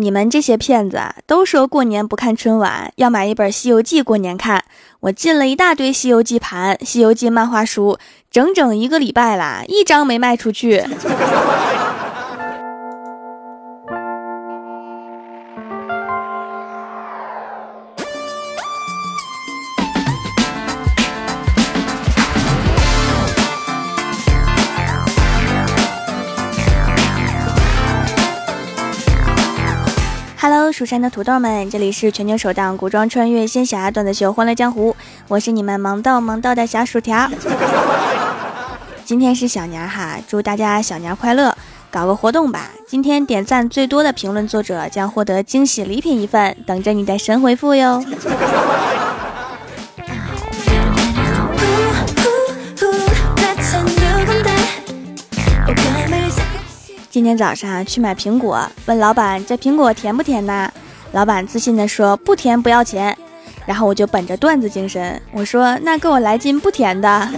你们这些骗子啊，都说过年不看春晚，要买一本《西游记》过年看。我进了一大堆《西游记》盘，《西游记》漫画书，整整一个礼拜啦，一张没卖出去。蜀山的土豆们，这里是全球首档古装穿越仙侠段子秀《欢乐江湖》，我是你们萌逗萌逗的小薯条。今天是小年哈，祝大家小年快乐！搞个活动吧，今天点赞最多的评论作者将获得惊喜礼品一份，等着你的神回复哟。今天早上去买苹果，问老板这苹果甜不甜呐？老板自信的说不甜不要钱。然后我就本着段子精神，我说那给我来斤不甜的。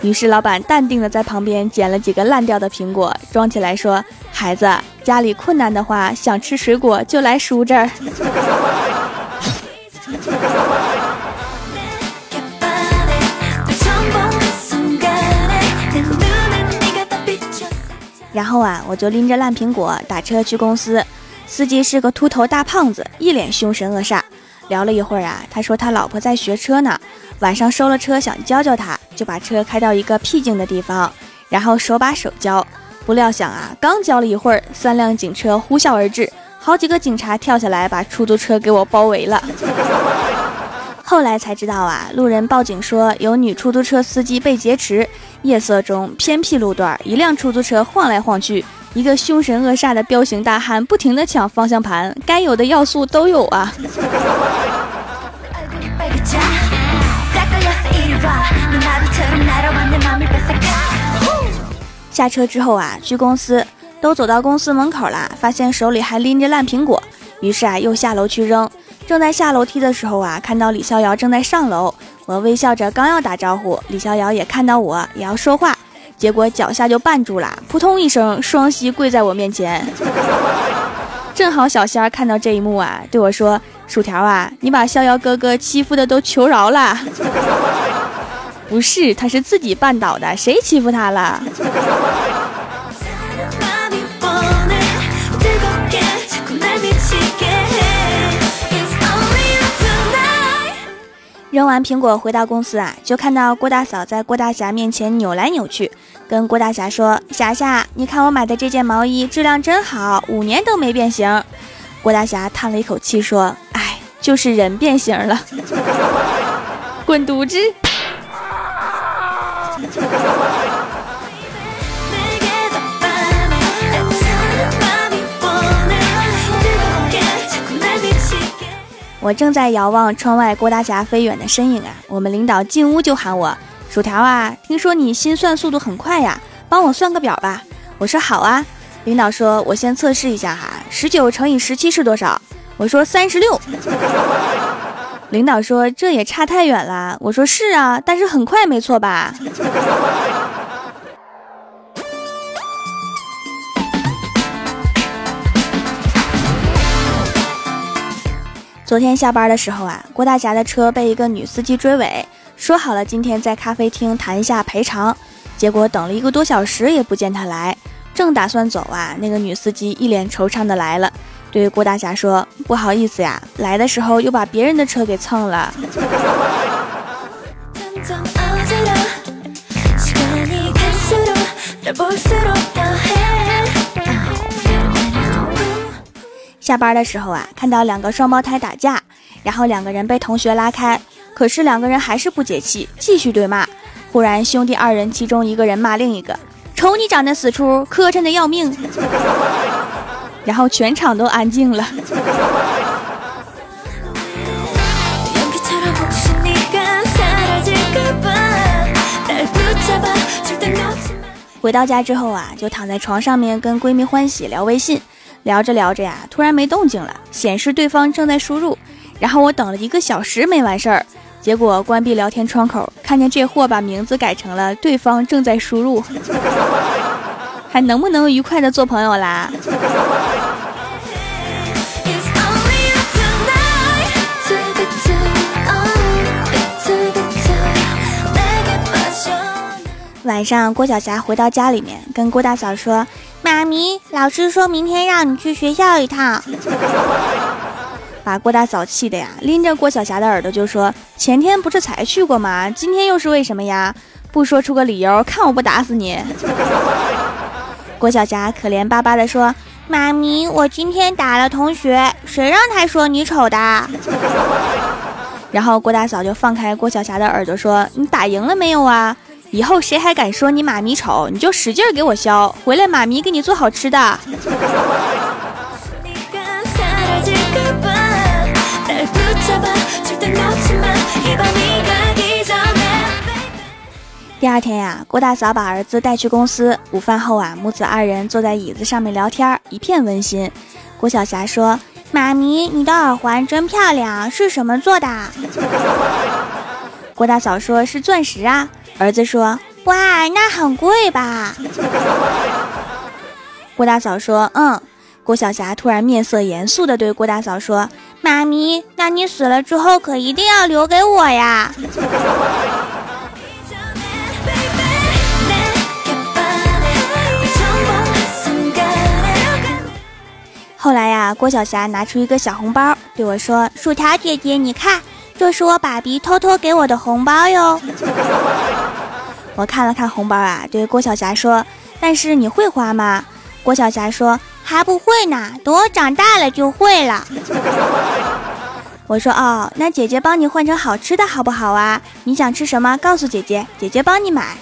于是老板淡定的在旁边捡了几个烂掉的苹果，装起来说：“孩子家里困难的话，想吃水果就来叔这儿。”然后啊，我就拎着烂苹果打车去公司，司机是个秃头大胖子，一脸凶神恶煞。聊了一会儿啊，他说他老婆在学车呢，晚上收了车想教教他，就把车开到一个僻静的地方，然后手把手教。不料想啊，刚教了一会儿，三辆警车呼啸而至，好几个警察跳下来把出租车给我包围了。后来才知道啊，路人报警说有女出租车司机被劫持。夜色中，偏僻路段，一辆出租车晃来晃去，一个凶神恶煞的彪形大汉不停地抢方向盘，该有的要素都有啊。下车之后啊，去公司，都走到公司门口了，发现手里还拎着烂苹果，于是啊，又下楼去扔。正在下楼梯的时候啊，看到李逍遥正在上楼。我微笑着刚要打招呼，李逍遥也看到我，也要说话，结果脚下就绊住了，扑通一声，双膝跪在我面前。正好小仙儿看到这一幕啊，对我说：“薯条啊，你把逍遥哥哥欺负的都求饶了。”不是，他是自己绊倒的，谁欺负他了？扔完苹果回到公司啊，就看到郭大嫂在郭大侠面前扭来扭去，跟郭大侠说：“霞霞，你看我买的这件毛衣质量真好，五年都没变形。”郭大侠叹了一口气说：“哎，就是人变形了。”滚犊子！我正在遥望窗外郭大侠飞远的身影啊！我们领导进屋就喊我薯条啊，听说你心算速度很快呀，帮我算个表吧。我说好啊。领导说，我先测试一下哈，十九乘以十七是多少？我说三十六。领导说这也差太远了。我说是啊，但是很快没错吧？昨天下班的时候啊，郭大侠的车被一个女司机追尾，说好了今天在咖啡厅谈一下赔偿，结果等了一个多小时也不见他来，正打算走啊，那个女司机一脸惆怅的来了，对郭大侠说：“不好意思呀，来的时候又把别人的车给蹭了。”下班的时候啊，看到两个双胞胎打架，然后两个人被同学拉开，可是两个人还是不解气，继续对骂。忽然兄弟二人其中一个人骂另一个：“瞅你长得死出，磕碜的要命。” 然后全场都安静了。回到家之后啊，就躺在床上面跟闺蜜欢喜聊微信。聊着聊着呀，突然没动静了，显示对方正在输入，然后我等了一个小时没完事儿，结果关闭聊天窗口，看见这货把名字改成了对方正在输入，还能不能愉快的做朋友啦？晚上，郭晓霞回到家里面，跟郭大嫂说：“妈咪，老师说明天让你去学校一趟。”把郭大嫂气的呀，拎着郭晓霞的耳朵就说：“前天不是才去过吗？今天又是为什么呀？不说出个理由，看我不打死你！” 郭晓霞可怜巴巴的说：“妈咪，我今天打了同学，谁让他说你丑的？” 然后郭大嫂就放开郭晓霞的耳朵说：“你打赢了没有啊？以后谁还敢说你妈咪丑，你就使劲给我削，回来妈咪给你做好吃的。”第二天呀，郭大嫂把儿子带去公司。午饭后啊，母子二人坐在椅子上面聊天，一片温馨。郭晓霞说：“妈咪，你的耳环真漂亮，是什么做的？”郭大嫂说：“是钻石啊。”儿子说：“哇，那很贵吧？” 郭大嫂说：“嗯。”郭晓霞突然面色严肃地对郭大嫂说：“妈咪，那你死了之后可一定要留给我呀。”后来呀，郭晓霞拿出一个小红包对我说：“薯条姐姐，你看，这是我爸比偷偷给我的红包哟。”我看了看红包啊，对郭晓霞说：“但是你会花吗？”郭晓霞说：“还不会呢，等我长大了就会了。”我说：“哦，那姐姐帮你换成好吃的好不好啊？你想吃什么，告诉姐姐，姐姐帮你买。”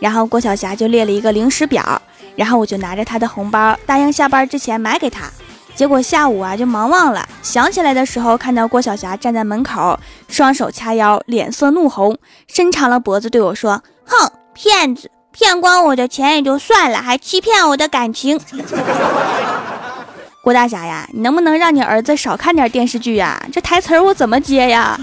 然后郭晓霞就列了一个零食表，然后我就拿着她的红包，答应下班之前买给她。结果下午啊就忙忘了，想起来的时候看到郭晓霞站在门口，双手掐腰，脸色怒红，伸长了脖子对我说：“哼，骗子，骗光我的钱也就算了，还欺骗我的感情。”郭大侠呀，你能不能让你儿子少看点电视剧呀？这台词我怎么接呀？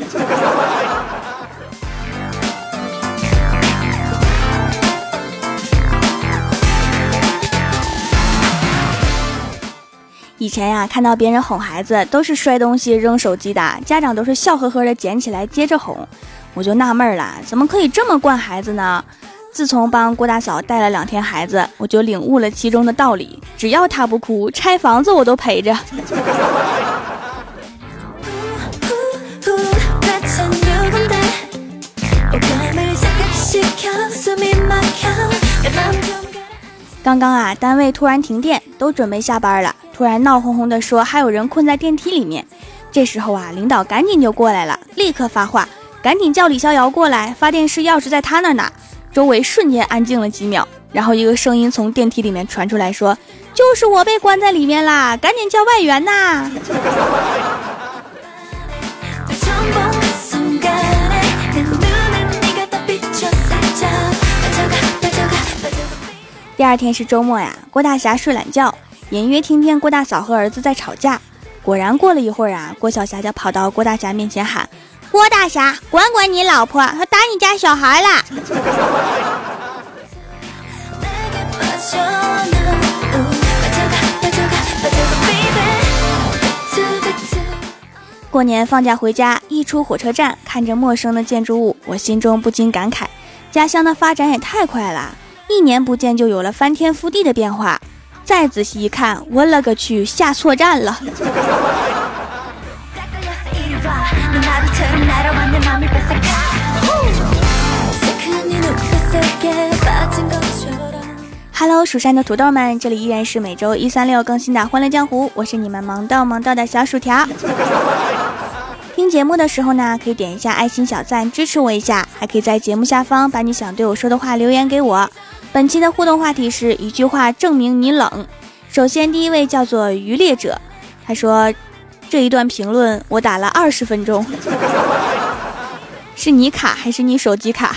以前呀，看到别人哄孩子都是摔东西、扔手机的，家长都是笑呵呵的捡起来接着哄，我就纳闷了，怎么可以这么惯孩子呢？自从帮郭大嫂带了两天孩子，我就领悟了其中的道理，只要他不哭，拆房子我都陪着。刚刚啊，单位突然停电，都准备下班了。突然闹哄哄的说还有人困在电梯里面，这时候啊，领导赶紧就过来了，立刻发话，赶紧叫李逍遥过来，发电室钥匙在他那呢。周围瞬间安静了几秒，然后一个声音从电梯里面传出来，说就是我被关在里面啦，赶紧叫外援呐。第二天是周末呀，郭大侠睡懒觉。隐约听见郭大嫂和儿子在吵架，果然过了一会儿啊，郭晓霞就跑到郭大侠面前喊：“郭大侠，管管你老婆，她打你家小孩了。”过年放假回家，一出火车站，看着陌生的建筑物，我心中不禁感慨：家乡的发展也太快了，一年不见就有了翻天覆地的变化。再仔细一看，我勒个去，下错站了。Hello，蜀山的土豆们，这里依然是每周一、三、六更新的《欢乐江湖》，我是你们萌豆萌豆的小薯条。听节目的时候呢，可以点一下爱心小赞支持我一下，还可以在节目下方把你想对我说的话留言给我。本期的互动话题是一句话证明你冷。首先，第一位叫做渔猎者，他说这一段评论我打了二十分钟，是你卡还是你手机卡？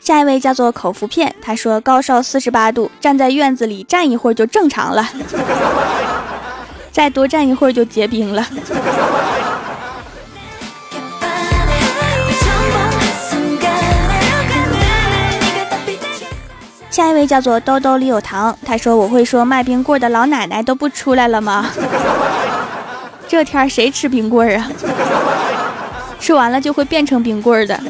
下一位叫做口服片，他说高烧四十八度，站在院子里站一会儿就正常了。再多站一会儿就结冰了。下下一位叫做兜兜里有糖，他说我会说卖冰棍的老奶奶都不出来了吗？这天谁吃冰棍啊？吃完了就会变成冰棍的。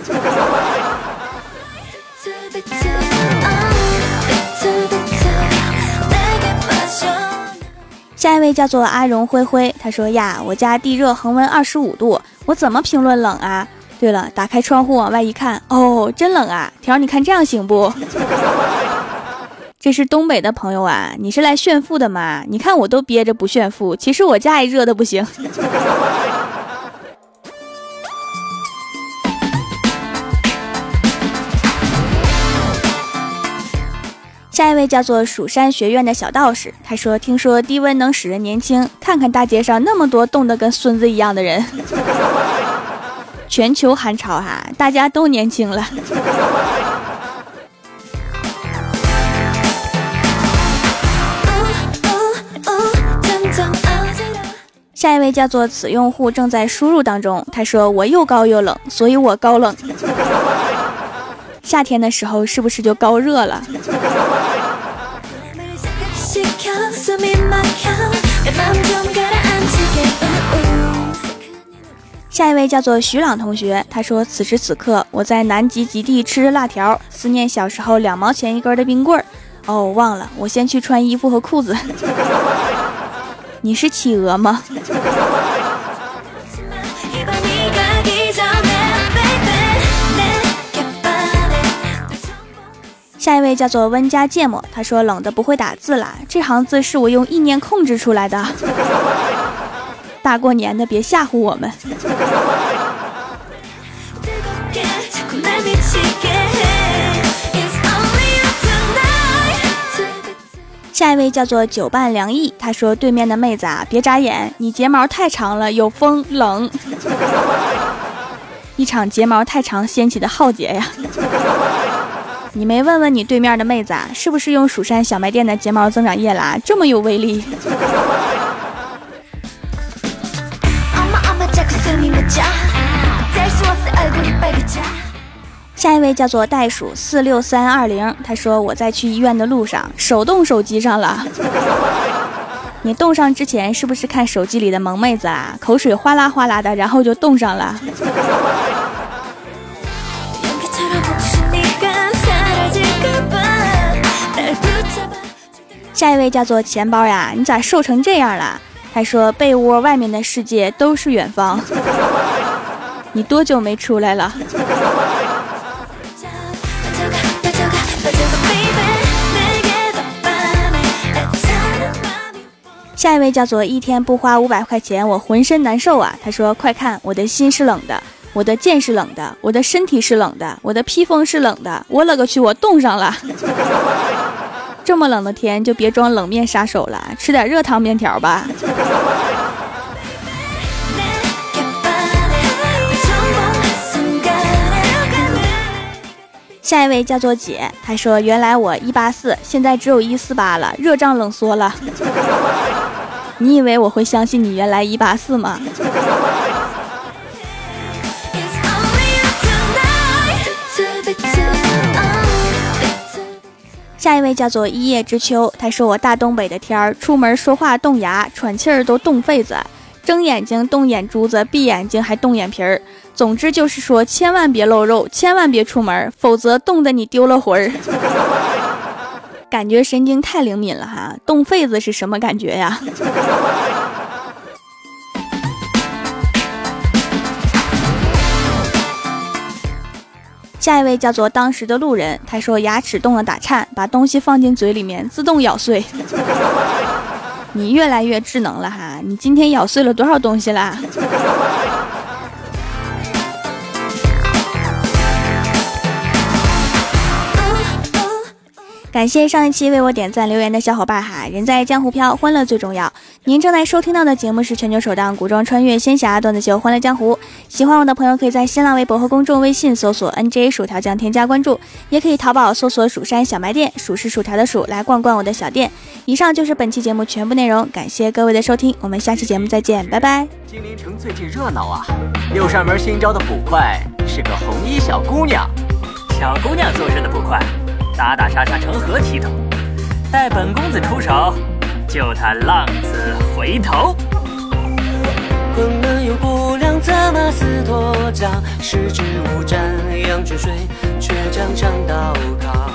位叫做阿荣灰灰，他说呀，我家地热恒温二十五度，我怎么评论冷啊？对了，打开窗户往外一看，哦，真冷啊！条，你看这样行不？这是东北的朋友啊，你是来炫富的吗？你看我都憋着不炫富，其实我家也热的不行。下一位叫做蜀山学院的小道士，他说：“听说低温能使人年轻，看看大街上那么多冻得跟孙子一样的人，全球寒潮哈，大家都年轻了。”下一位叫做此用户正在输入当中，他说：“我又高又冷，所以我高冷。”夏天的时候是不是就高热了？下一位叫做徐朗同学，他说：“此时此刻，我在南极极地吃着辣条，思念小时候两毛钱一根的冰棍儿。哦，忘了，我先去穿衣服和裤子。你是企鹅吗？”下一位叫做温家芥末，他说冷的不会打字了，这行字是我用意念控制出来的。大过年的别吓唬我们。下一位叫做久伴凉意，他说对面的妹子啊，别眨眼，你睫毛太长了，有风冷。一场睫毛太长掀起的浩劫呀。你没问问你对面的妹子啊，是不是用蜀山小卖店的睫毛增长液啦？这么有威力。下一位叫做袋鼠四六三二零，他说我在去医院的路上手动手机上了。你冻上之前是不是看手机里的萌妹子啊？口水哗啦哗啦的，然后就冻上了。下一位叫做钱包呀，你咋瘦成这样了？他说被窝外面的世界都是远方。你多久没出来了？下一位叫做一天不花五百块钱我浑身难受啊。他说快看，我的心是冷的，我的剑是冷的，我的身体是冷的，我的披风是冷的。我勒个去，我冻上了。这么冷的天，就别装冷面杀手了，吃点热汤面条吧。下一位叫做姐，她说：“原来我一八四，现在只有一四八了，热胀冷缩了。你以为我会相信你原来一八四吗？”下一位叫做一叶知秋，他说我大东北的天儿，出门说话冻牙，喘气儿都冻肺子，睁眼睛冻眼珠子，闭眼睛还冻眼皮儿。总之就是说，千万别露肉，千万别出门，否则冻得你丢了魂儿。感觉神经太灵敏了哈，冻肺子是什么感觉呀？下一位叫做当时的路人，他说牙齿动了打颤，把东西放进嘴里面自动咬碎。你越来越智能了哈，你今天咬碎了多少东西啦？感谢上一期为我点赞留言的小伙伴哈，人在江湖飘，欢乐最重要。您正在收听到的节目是全球首档古装穿越仙侠段子秀《欢乐江湖》。喜欢我的朋友可以在新浪微博和公众微信搜索 “nj 薯条酱”添加关注，也可以淘宝搜索“蜀山小卖店”，数是薯条的薯，来逛逛我的小店。以上就是本期节目全部内容，感谢各位的收听，我们下期节目再见，拜拜。金陵城最近热闹啊，六扇门新招的捕快是个红衣小姑娘，小姑娘做事的捕快。打打杀杀成何体统？待本公子出手，救他浪子回头。昆仑有姑娘，策马似脱缰，十指无沾阳泉水，却将长刀扛。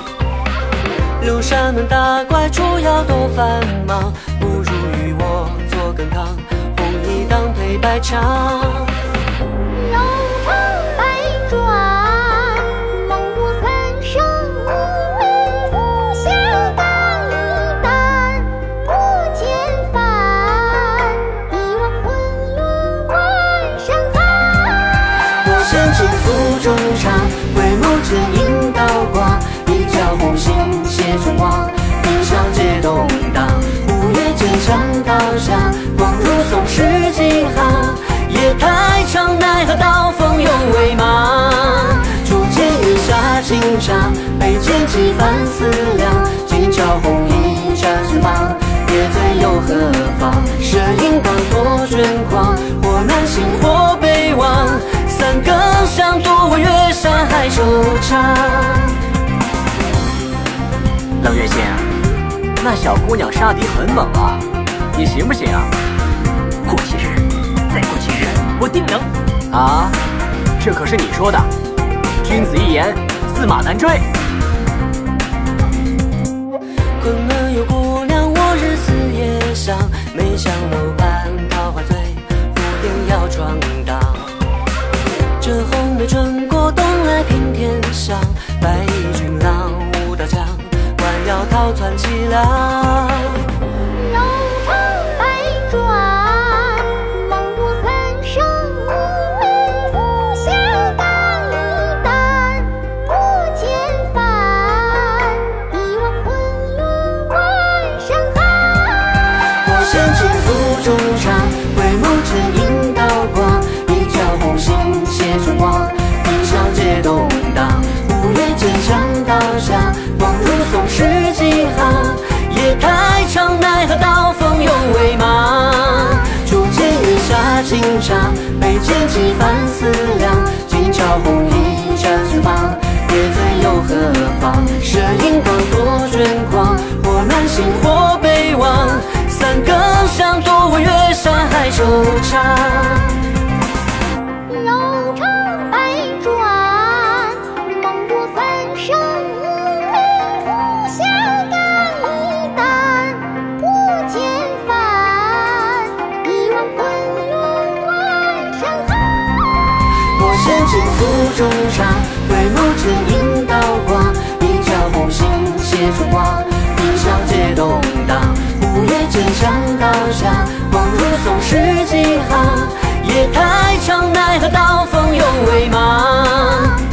六扇门打怪，除妖多繁忙，不如与我做羹汤，红衣当配白裳。纵是惊寒夜太长，奈何刀锋有微芒。初见月下清茶，杯间几番思量。今朝红衣战四方，夜醉又何妨？谁饮半座悬空，或南行，或北望。三更响，独我月下还惆怅。冷月心，那小姑娘杀敌很猛啊，你行不行啊？过几日，再过几日，我定能。啊，这可是你说的，君子一言。驷马难追。昆仑有姑娘，我日思夜想，眉香楼畔桃花醉，蝴蝶要闯荡。这红梅春过冬来平天香，白衣俊郎舞刀枪，弯腰逃窜凄凉。望，欢笑皆动荡，五月坚强倒下，风如松是几行？夜太长，奈何刀锋永未麻。初见月下清茶，眉间几番思量，今朝红衣绽放，夜醉又何妨？是银光多眷狂，或南行或北望，三更响，独闻月下还惆怅。中上，回眸间映刀光，一朝红杏写春光。一笑皆动荡，五月剑枪刀下，风如松石几行。夜太长，奈何刀锋永未芒。